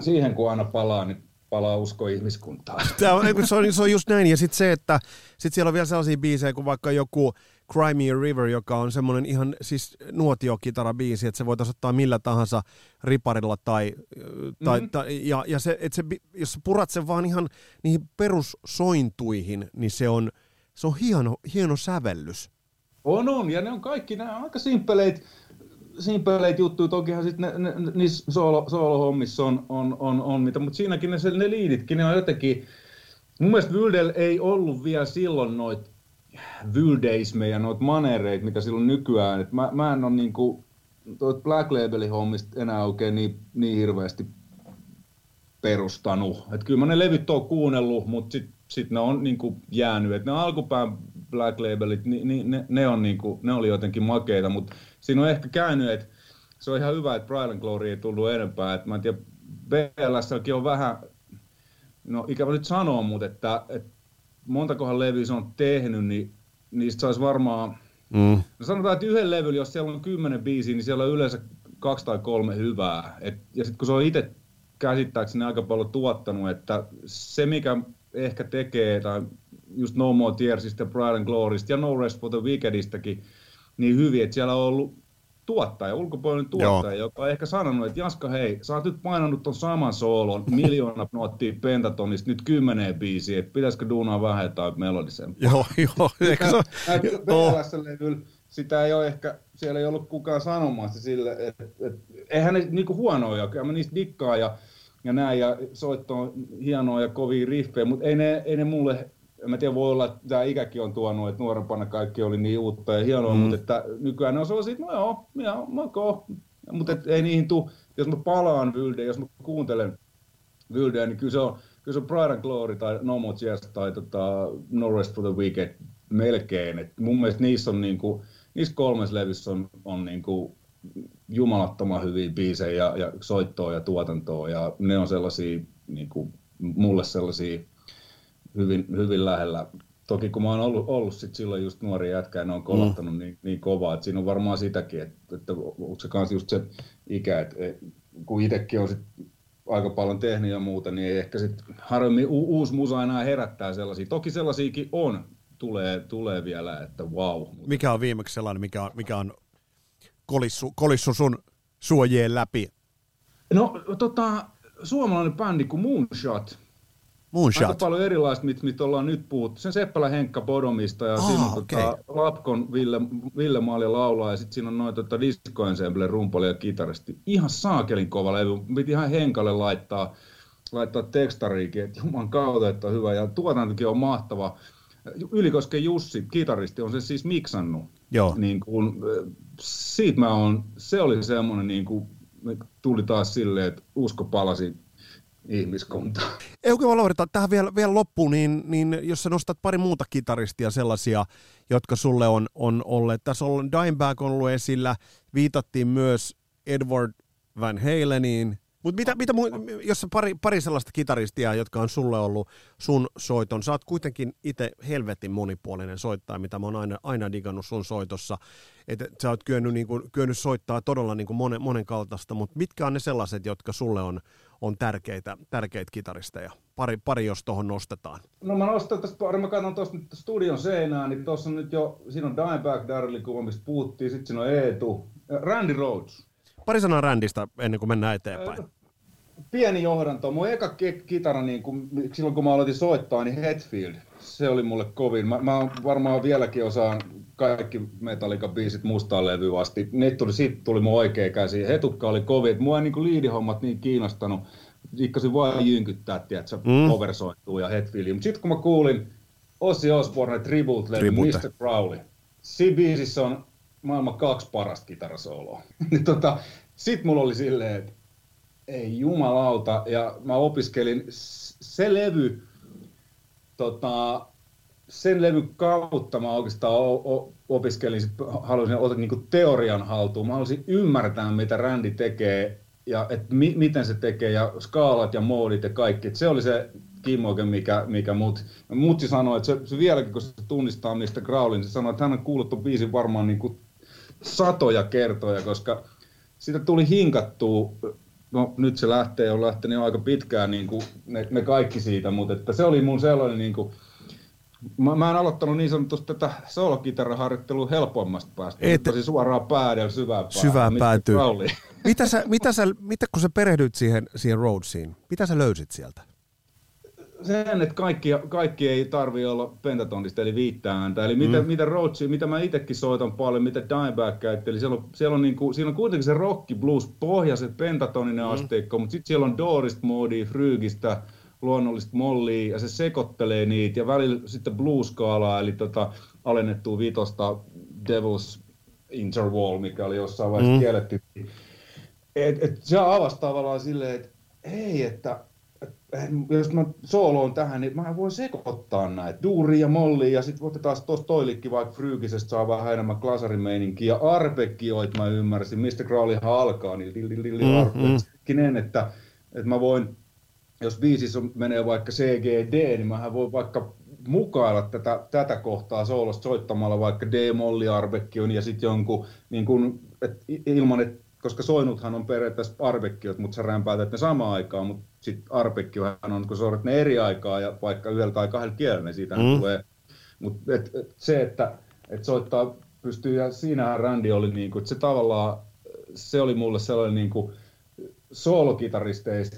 S2: siihen kun aina palaa, niin palaa usko ihmiskuntaan.
S1: Tämä on, se, on, se on just näin, ja sitten se, että sit siellä on vielä sellaisia biisejä kuin vaikka joku Cry Me a River, joka on semmoinen ihan siis nuotiokitarabiisi, että se voitaisiin ottaa millä tahansa riparilla tai, tai, mm-hmm. tai ja, ja se, että se, jos purat sen vaan ihan niihin perussointuihin, niin se on, se on hieno, hieno sävellys.
S2: On, on, ja ne on kaikki, nämä on aika simppeleitä, simpeleitä juttuja, tokihan sitten ne, ne, niissä soolo, soolohommissa on, on, on, on mitä, mutta siinäkin ne, ne liiditkin, ne on jotenkin, mun mielestä Vyldel ei ollut vielä silloin noit Vyldeismejä, noit manereita, mitä silloin nykyään, että mä, mä en ole niinku, Black Labelin hommista enää oikein niin, niin hirveästi perustanut. Että kyllä mä ne levyt on kuunnellut, mutta sitten sit ne on niinku jäänyt. Et ne alkupään Black Labelit, niin, niin ne, ne, on niinku, ne oli jotenkin makeita, mutta siinä on ehkä käynyt, että se on ihan hyvä, että Brian Glory ei tullut enempää. Että mä en tiedä, BLSlläkin on vähän, no ikävä nyt sanoa, mutta että, että montakohan levyä se on tehnyt, niin niistä saisi varmaan, mm. no sanotaan, että yhden levyllä, jos siellä on kymmenen biisiä, niin siellä on yleensä kaksi tai kolme hyvää. Et, ja sitten kun se on itse käsittääkseni aika paljon tuottanut, että se mikä ehkä tekee, tai just No More Tearsista, Pride and Glorysta ja No Rest for the Wickedistäkin niin hyvin, että siellä on ollut tuottaja, ulkopuolinen tuottaja, Joo. joka on ehkä sanonut, että Jaska, hei, sä oot nyt painanut ton saman soolon, miljoona nuottia pentatonista, nyt kymmeneen biisiä, että pitäisikö duunaa vähän jotain melodisempaa.
S1: Joo, joo. Eikö se
S2: levyllä sitä ei ole ehkä, siellä ei ollut kukaan sanomassa sille, että et, eihän ne niinku huonoja, kyllä mä niistä dikkaan ja, ja näin, ja soitto on hienoa ja kovia riffejä, mutta ei ne, ei ne mulle en mä tiedä, voi olla, että tämä ikäkin on tuonut, että nuorempana kaikki oli niin uutta ja hienoa, mm. mutta että nykyään ne on sellaisia, että no joo, joo mako. Mutta ei niihin tule, jos mä palaan Vyldeen, jos mä kuuntelen Vyldeä, niin kyllä se on, kyllä se on Pride and Glory tai No More Jazz tai tota, No Rest for the Weekend melkein. Et mun mielestä niissä on niinku, niissä kolmessa levyssä on, on niinku jumalattoman hyviä biisejä ja, ja soittoa ja tuotantoa ja ne on sellaisia niinku, mulle sellaisia hyvin, hyvin lähellä. Toki kun mä oon ollut, ollut sit silloin just nuori jätkä ja ne on kolahtanut mm. niin, niin kovaa, että siinä on varmaan sitäkin, että, että onko se kans just se ikä, että kun itsekin on sit aika paljon tehnyt ja muuta, niin ei ehkä sit harvemmin u- uusi musa enää herättää sellaisia. Toki sellaisiakin on, tulee, tulee vielä, että wow.
S1: Mikä on viimeksi sellainen, mikä on, mikä on kolissu, kolissu sun suojien läpi?
S2: No tota, suomalainen bändi kuin Moonshot,
S1: Moonshot.
S2: aika paljon erilaista, mit, mit ollaan nyt puhuttu. Sen Seppälä Henkka Bodomista ja
S1: Aa,
S2: siinä on
S1: okei.
S2: tota, Lapkon Ville, Ville Maalja laulaa ja sitten siinä on noin tota, Disco Ensemble rumpali ja kitaristi. Ihan saakelin kova levy. Piti ihan Henkalle laittaa, laittaa tekstariikin, että juman kautta, että on hyvä. Ja tuotantokin on mahtava. Ylikosken Jussi, kitaristi, on se siis miksannut.
S1: Joo.
S2: Niin kun, siitä mä oon, se oli semmoinen, niin kuin, tuli taas silleen, että usko palasi ihmiskuntaan.
S1: Eukö mä Laurita, tähän vielä, vielä loppuun, niin, niin jos sä nostat pari muuta kitaristia sellaisia, jotka sulle on, on olleet. Tässä on Dimebag on ollut esillä, viitattiin myös Edward Van Haleniin. Mutta mitä, mitä jos sä pari, pari sellaista kitaristia, jotka on sulle ollut sun soiton. Sä oot kuitenkin itse helvetin monipuolinen soittaja, mitä mä oon aina, aina digannut sun soitossa. Että sä oot kyennyt, niin kyennyt soittaa todella niin kuin monen, monen kaltaista, mutta mitkä on ne sellaiset, jotka sulle on, on tärkeitä, tärkeitä kitaristeja? Pari, pari jos tuohon nostetaan.
S2: No mä nostan tästä pari, mä katson tuosta nyt studion seinää, niin tuossa on nyt jo, siinä on Dimebag Darrellin kuva, mistä puhuttiin, sitten siinä on Eetu, Randy Rhodes.
S1: Pari sanaa Rändistä ennen kuin mennään eteenpäin.
S2: Pieni johdanto. Mun eka kitara, niin kun, silloin kun mä aloitin soittaa, niin Hetfield. Se oli mulle kovin. Mä, mä varmaan vieläkin osaan kaikki Metallica biisit mustaan levyyn asti. Niitä tuli, siitä tuli mun oikea käsi. Hetukka oli kovin. Mua ei niin liidihommat niin kiinnostanut. Ikkasin vaan jynkyttää, tiedätkö,
S1: Mm.
S2: mm. coversoittuu ja Hetfieldia. Mutta sitten kun mä kuulin Ozzy Osbourne Tribute-levy,
S1: Tribute.
S2: Mr. Crowley. Siinä biisissä on maailman kaksi parasta kitarasooloa. niin tota, sit mulla oli silleen, että ei jumalauta. Ja mä opiskelin se levy, tota, sen levyn kautta mä oikeastaan opiskelin, sit halusin ottaa niinku teorian haltuun. Mä halusin ymmärtää, mitä Randy tekee ja et mi- miten se tekee ja skaalat ja moodit ja kaikki. Et se oli se kimmoke, mikä, mikä mut, mutsi sanoi, että se, se vieläkin, kun se tunnistaa mistä Growlin, se sanoi, että hän on kuullut ton biisin varmaan niinku satoja kertoja, koska sitä tuli hinkattua, no nyt se lähtee, on lähtenyt aika pitkään niin kuin me, me kaikki siitä, mutta että se oli mun sellainen niin kuin, mä, mä en aloittanut niin sanotusti tätä soolokitaraharjoittelua helpommasta päästä,
S1: Et-
S2: tosi suoraan päädellä syvään päähän.
S1: Syvään.
S2: Crowley.
S1: Mitä sä, mitä sä, mitä kun sä perehdyit siihen, siihen Rhodesiin, mitä sä löysit sieltä?
S2: Sen, että kaikki, kaikki ei tarvi olla pentatonista, eli viittää ääntä. Eli mitä,
S1: Mm.
S2: mitä Rhodesia, mitä mä itsekin soitan paljon, mitä Dimebag käytti, eli siellä on, siellä on, niinku, siinä on kuitenkin se rock blues pohja, se pentatoninen mm. asteikko, mutta sitten siellä on Doorista moodia, Frygistä, luonnollista mollia, ja se sekoittelee niitä, ja välillä sitten blues-skaalaa, eli tota, alennettua vitosta Devil's Interwall, mikä oli jossain vaiheessa
S1: Mm.
S2: kielletty. Et, et se avasi tavallaan silleen, että ei, että et, jos mä sooloon tähän, niin mä voin sekoittaa näitä. Duuri ja molli ja sitten otetaan tuosta toilikki vaikka Frygisestä saa vähän enemmän glasarimeininkiä ja arpeggioit mä ymmärsin, mistä Crawleyhan alkaa, niin dilli,
S1: Mm,
S2: mm, että, että mä voin, jos biisissä menee vaikka CGD, niin mähän voin vaikka mukailla tätä, tätä kohtaa soolosta soittamalla vaikka D-molli arbekkion ja sitten jonkun, niin kun, et ilman, että koska soinuthan on periaatteessa arbekkiot, mutta sä rämpäätät ne samaan aikaan, mutta sitten arbekkiohan on, kun soitat ne eri aikaa ja vaikka yhdellä tai kahdella kielellä, niin siitä
S1: Mm.
S2: tulee. Mutta et, et se, että et soittaa pystyy, ja siinähän Randy oli, niinku, että se tavallaan, se oli mulle sellainen niinku, soolokitaristeista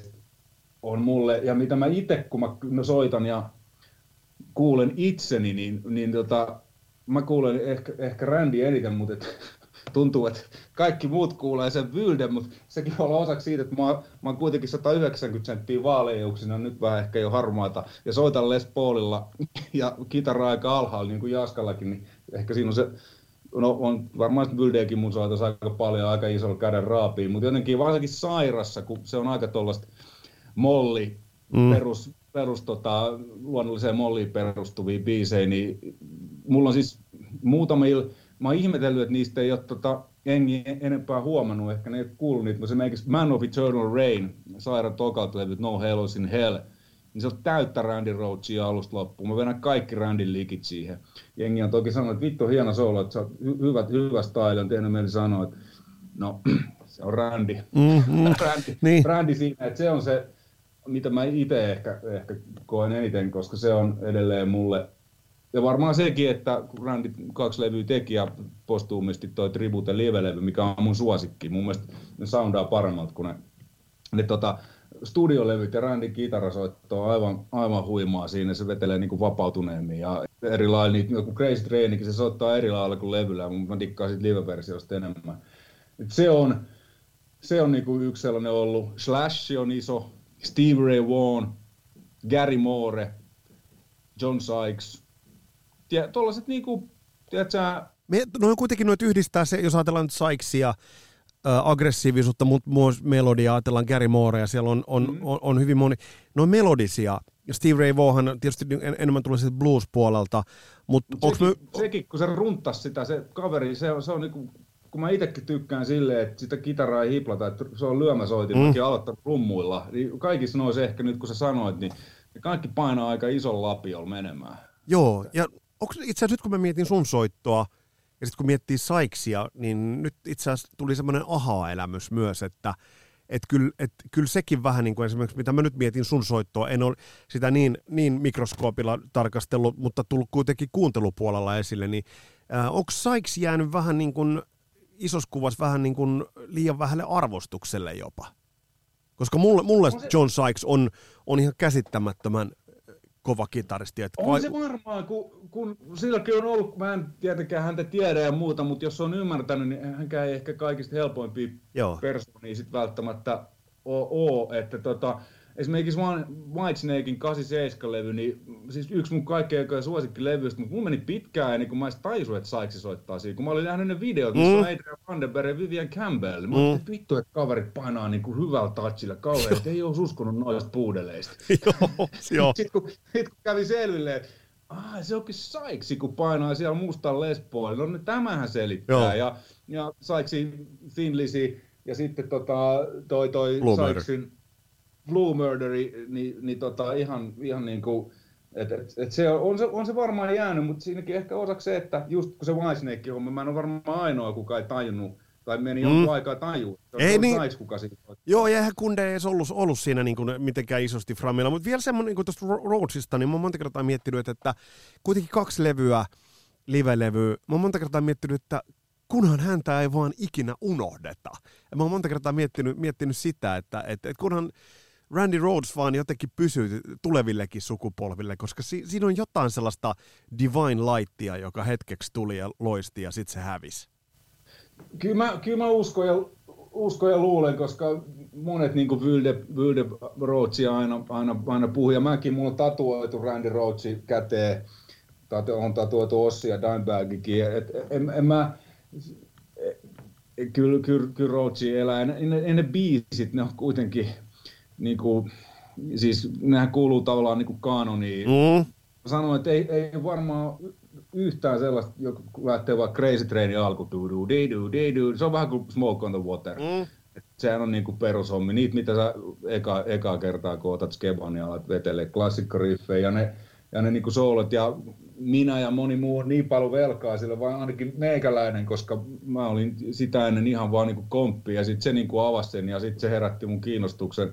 S2: on mulle, ja mitä mä itse, kun mä no, soitan ja kuulen itseni, niin, niin tota, mä kuulen ehkä, ehkä Randy eniten, mutta et, tuntuu, että kaikki muut kuulee sen Vylden, mutta sekin voi olla osaksi siitä, että mä, oon- mä oon kuitenkin 190 senttiä vaaleijuksina, nyt vähän ehkä jo harmaata, ja soitan Les Paulilla ja kitara aika alhaalla, niin kuin Jaskallakin, niin ehkä siinä on se, no on varmaan Vyldeäkin mun soitos aika paljon, aika isolla käden raapiin, mutta jotenkin varsinkin Sairassa, kun se on aika tuollaista molli,
S1: Mm.
S2: mm. perus, perus tota, luonnolliseen molliin perustuvia biisejä, niin mulla on siis muutamilla, mä oon ihmetellyt, että niistä ei ole tota, engi enempää huomannut, ehkä ne ei ole kuullut niitä, mutta esimerkiksi Man of Eternal Rain, Saira Tokalta levyt No Hell is in Hell, niin se on täyttä Randy Rhodesia alusta loppuun. Mä vedän kaikki Randyn likit siihen. Jengi on toki sanonut, että vittu hieno solo, että sä oot hy- hyvä, hyvä style, on tehnyt mieli sanoa, että no, se on Randy.
S1: Mm, mm.
S2: Randy,
S1: Niin.
S2: Randy siinä, että se on se, mitä mä itse ehkä, ehkä koen eniten, koska se on edelleen mulle, ja varmaan sekin, että Randy kaksi levyä teki ja postuumisti toi Tribute live-levy, mikä on mun suosikki. Mun mielestä ne soundaa paremmalta kuin ne, ne tota, studiolevyt ja Randin kitarasoitto on aivan, aivan huimaa siinä, se vetelee niin kuin vapautuneemmin ja erilainen, niin joku Crazy Trainikin, se soittaa eri lailla kuin levyllä, mä dikkaan siitä live-versiosta enemmän. Et se on, se on niin kuin yksi sellainen ollut. Slash on iso, Steve Ray Vaughan, Gary Moore, John Sykes. Tuollaiset niinku, tiedätkö,
S1: me, no kuitenkin noit yhdistää se, jos ajatellaan nyt Sykesia, aggressiivisuutta, mutta myös melodiaa, ajatellaan Gary Moorea, siellä on, on, mm. on, on hyvin moni, no on melodisia. Steve Ray Vaughan tietysti en, enemmän tulee siitä blues-puolelta, mutta
S2: onko me... Sekin, kun se runtas sitä, se kaveri, se on, se on niinku, kun mä itsekin tykkään silleen, että sitä kitaraa ei hiplata, että se on lyömäsoitin, mm. aloittanut rummuilla, niin kaikissa noissa ehkä nyt kun sä sanoit, niin kaikki painaa aika ison lapiolla menemään.
S1: Joo, ja onko itse asiassa nyt kun mä mietin sun soittoa, ja sitten kun miettii Saiksia, niin nyt itse asiassa tuli semmoinen aha-elämys myös, että et kyllä, et kyllä sekin vähän niin kuin esimerkiksi, mitä mä nyt mietin sun soittoa, en ole sitä niin, niin mikroskoopilla tarkastellut, mutta tullut kuitenkin kuuntelupuolella esille, niin äh, onko Sykes jäänyt vähän niin kuin isossa kuvassa vähän niin kuin liian vähälle arvostukselle jopa? Koska mulle, mulle John Sykes on, on ihan käsittämättömän kova kitaristi.
S2: Että on vai... se varmaan, kun, kun silläkin on ollut, mä en tietenkään häntä tiedä ja muuta, mutta jos on ymmärtänyt, niin hän ei ehkä kaikista helpoimpia persoonia sit välttämättä ole, että tota, esimerkiksi Whitesnakein 87-levy, niin siis yksi mun kaikkein suosikkilevyistä, mutta mun meni pitkään ennen kuin mä edes tajusin, että Saiksi soittaa siinä. Kun mä olin nähnyt ne videot, missä mm. on Adrian Vandenberg ja Vivian Campbell, niin mä mm. että vittu, että kaverit painaa niin kuin hyvällä touchilla kauhean, että ei ole uskonut noista puudeleista.
S1: joo,
S2: Sitten kun, sit, kun kävi selville, että ah, se onkin Saiksi, kun painaa siellä mustan lespoon. No niin tämähän selittää. Joo. Ja, ja Saiksi Finlisi ja sitten tota, toi, toi Saiksin Blue Murderi, niin, niin tota, ihan, ihan niin kuin, et, et, et se on, on, se, on se varmaan jäänyt, mutta siinäkin ehkä osaksi se, että just kun se Whitesnake homma, mä en ole varmaan ainoa, kuka ei tajunnut, tai meni mm. jonkun aikaa tajua.
S1: Se ei niin, kuka siitä Joo, ja eihän kunde ei edes ollut, ollut siinä niin kuin mitenkään isosti framilla, mutta vielä semmoinen niin tuosta Rhodesista, niin mä oon monta kertaa miettinyt, että kuitenkin kaksi levyä, live-levyä, mä oon monta kertaa miettinyt, että kunhan häntä ei vaan ikinä unohdeta. Ja mä oon monta kertaa miettinyt, miettinyt sitä, että, että, että kunhan Randy Rhodes vaan jotenkin pysyy tulevillekin sukupolville, koska si- siinä on jotain sellaista divine lightia, joka hetkeksi tuli ja loisti ja sitten se hävisi.
S2: Kyllä mä, kyllä mä uskon, ja, uskon ja luulen, koska monet niin kuin Vilde, Vilde Rhodesia aina, aina, aina puhuu, ja mäkin, mulla on tatuoitu Randy Rhodesin käteen, on tatuoitu Ossi ja Dimebagikin, et, en, en mä, kyllä, kyllä, kyllä Rhodesi elää, ja ne, ne biisit, ne on kuitenkin niin kuin, siis nehän kuuluu tavallaan niin kuin kanoniin. Mm. Sanoin, että ei, ei varmaan yhtään sellaista, joka lähtee vaikka Crazy Trainin alku, du, du, du, du, se on vähän kuin Smoke on the Water. Mm. sehän on niinku perushommi. Niitä, mitä sä eka, eka kertaa kun otat Skeban ja alat vetele klassikkoriffejä ja ne, ja ne niinku soolot ja minä ja moni muu on niin paljon velkaa sille, vaan ainakin meikäläinen, koska mä olin sitä ennen ihan vaan niinku komppi ja sitten se niinku avasi sen ja sitten se herätti mun kiinnostuksen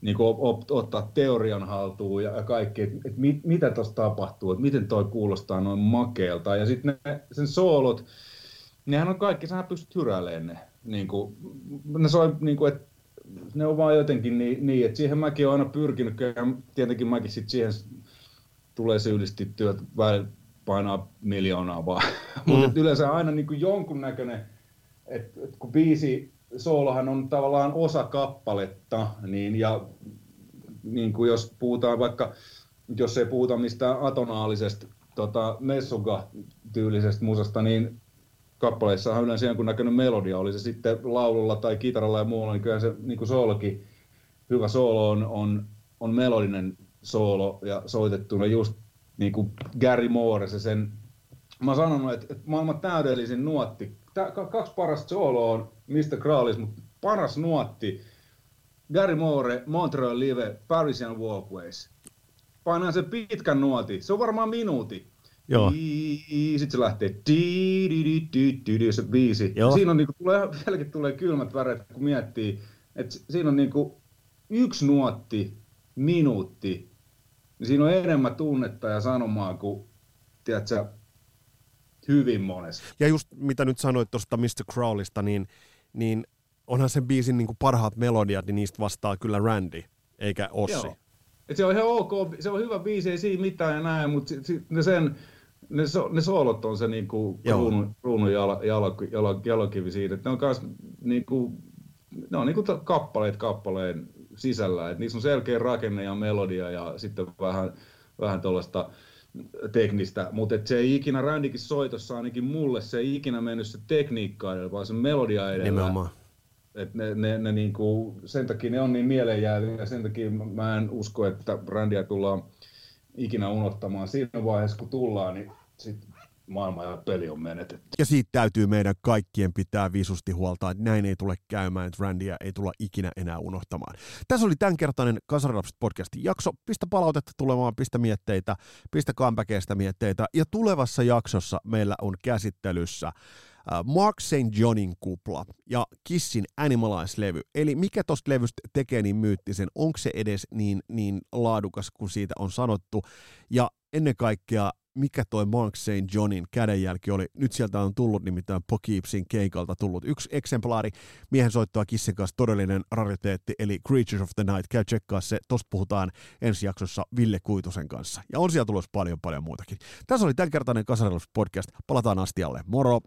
S2: niin kuin op, ottaa teorian haltuun ja, kaikki, että et mit, mitä tuossa tapahtuu, että miten toi kuulostaa noin makeelta. Ja sitten sen soolot, nehän on kaikki, sähän pystyt hyräilemään ne. Niin kuin, ne soi, niin kuin, että ne on vaan jotenkin niin, niin, että siihen mäkin olen aina pyrkinyt, ja tietenkin mäkin sitten siihen tulee syyllistettyä, että painaa miljoonaa vaan. Mm. Mutta yleensä aina niin kuin jonkunnäköinen, että, että kun biisi soolohan on tavallaan osa kappaletta, niin, ja niin kuin jos puhutaan vaikka, jos ei puhuta mistään atonaalisesta tota, messuga-tyylisestä musasta, niin kappaleissa on yleensä näköinen melodia, oli se sitten laululla tai kitaralla ja muulla, niin kyllä se niin kuin soolokin, hyvä soolo on, on, on melodinen soolo ja soitettuna just niin kuin Gary Moore, se sen, mä oon sanonut, että, että maailman täydellisin nuotti tää, kaksi parasta soloa on Mr. Crawlis, mutta paras nuotti Gary Moore, Montreal Live, Parisian Walkways. Painaa se pitkän nuoti, se on varmaan minuutti.
S1: Joo.
S2: Sitten se lähtee di, di, di, di, di, di, se biisi. Joo. Siinä on niinku, tulee, vieläkin tulee kylmät väreet, kun miettii, että siinä on niinku yksi nuotti, minuutti, niin siinä on enemmän tunnetta ja sanomaa kuin, tiedätkö, hyvin monesti.
S1: Ja just mitä nyt sanoit tuosta Mr. Crawlista, niin, niin onhan sen biisin niin kuin parhaat melodiat, niin niistä vastaa kyllä Randy, eikä Ossi. Joo.
S2: Et se on ihan ok, se on hyvä biisi, ei siinä mitään ja näin, mutta ne sen, ne, so, ne soolot on se niinku kruunun, kruunun jala, jala, jala, jalokivi siitä, että ne on kans niinku, ne on niinku kappaleet kappaleen sisällä, että niissä on selkeä rakenne ja melodia ja sitten vähän, vähän tuollaista teknistä, mutta se ei ikinä Randikin soitossa ainakin mulle, se ei ikinä mennyt se tekniikka edellä, vaan se melodia edellä.
S1: Nimenomaan.
S2: Et ne, ne, ne niinku, sen takia ne on niin mieleenjääviä ja sen takia mä en usko, että brändiä tullaan ikinä unohtamaan. Siinä vaiheessa kun tullaan, niin sit maailma ja peli on menetetty.
S1: Ja siitä täytyy meidän kaikkien pitää visusti huolta, että näin ei tule käymään, että Randia ei tulla ikinä enää unohtamaan. Tässä oli tämänkertainen Kasarilapset podcastin jakso. Pistä palautetta tulemaan, pistä mietteitä, pistä comebackeista mietteitä. Ja tulevassa jaksossa meillä on käsittelyssä Äh, Mark St. Johnin kupla ja Kissin Animalize-levy. Eli mikä tosta levystä tekee niin myyttisen, onko se edes niin, niin laadukas kuin siitä on sanottu, ja ennen kaikkea mikä toi Mark St. Johnin kädenjälki oli. Nyt sieltä on tullut nimittäin Pokipsin keikalta tullut yksi eksemplaari. Miehen soittaa Kissin kanssa todellinen rariteetti, eli Creatures of the Night. Käy tsekkaa se. Tosta puhutaan ensi jaksossa Ville Kuitusen kanssa. Ja on siellä tulossa paljon paljon muutakin. Tässä oli tämänkertainen Kasarilus podcast. Palataan astialle. Moro!